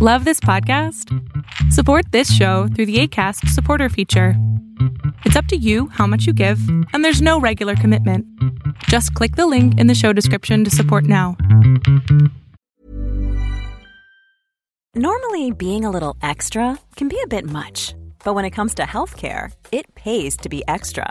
Love this podcast? Support this show through the ACAST supporter feature. It's up to you how much you give, and there's no regular commitment. Just click the link in the show description to support now. Normally, being a little extra can be a bit much, but when it comes to healthcare, it pays to be extra.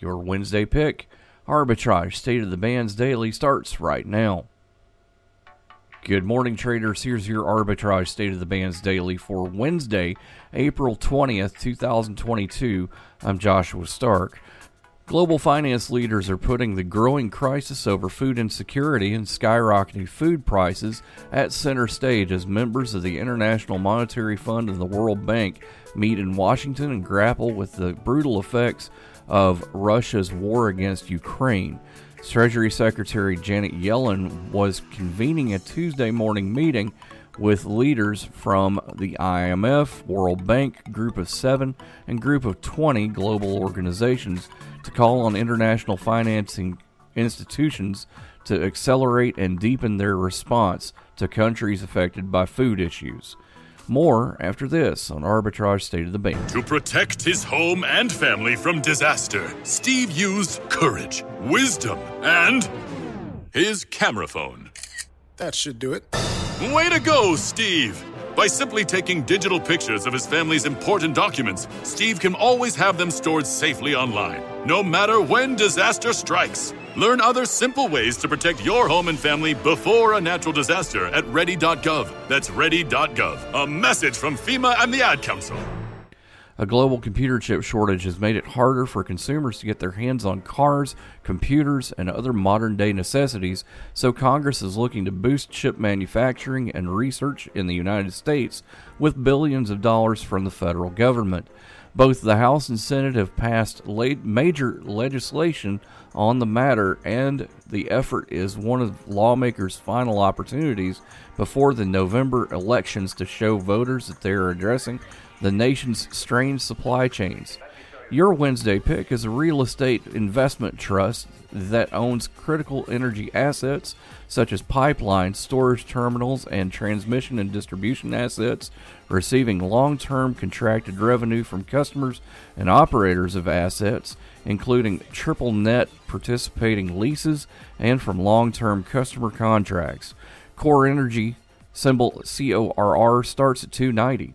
Your Wednesday pick, Arbitrage State of the Bands Daily, starts right now. Good morning, traders. Here's your Arbitrage State of the Bands Daily for Wednesday, April 20th, 2022. I'm Joshua Stark. Global finance leaders are putting the growing crisis over food insecurity and skyrocketing food prices at center stage as members of the International Monetary Fund and the World Bank meet in Washington and grapple with the brutal effects of Russia's war against Ukraine. Treasury Secretary Janet Yellen was convening a Tuesday morning meeting with leaders from the IMF, World Bank, Group of Seven, and Group of 20 global organizations to call on international financing institutions to accelerate and deepen their response to countries affected by food issues. More after this on Arbitrage State of the Bank. To protect his home and family from disaster, Steve used courage, wisdom, and his camera phone. That should do it. Way to go, Steve! By simply taking digital pictures of his family's important documents, Steve can always have them stored safely online, no matter when disaster strikes. Learn other simple ways to protect your home and family before a natural disaster at ready.gov. That's ready.gov. A message from FEMA and the Ad Council. A global computer chip shortage has made it harder for consumers to get their hands on cars, computers, and other modern day necessities, so Congress is looking to boost chip manufacturing and research in the United States with billions of dollars from the federal government. Both the House and Senate have passed major legislation on the matter, and the effort is one of lawmakers' final opportunities before the November elections to show voters that they are addressing the nation's strained supply chains. Your Wednesday pick is a real estate investment trust that owns critical energy assets such as pipelines, storage terminals, and transmission and distribution assets, receiving long term contracted revenue from customers and operators of assets, including triple net participating leases and from long term customer contracts. CorEnergy, symbol CORR, starts at 290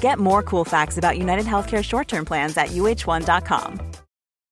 Get more cool facts about United Healthcare short term plans at uhone.com.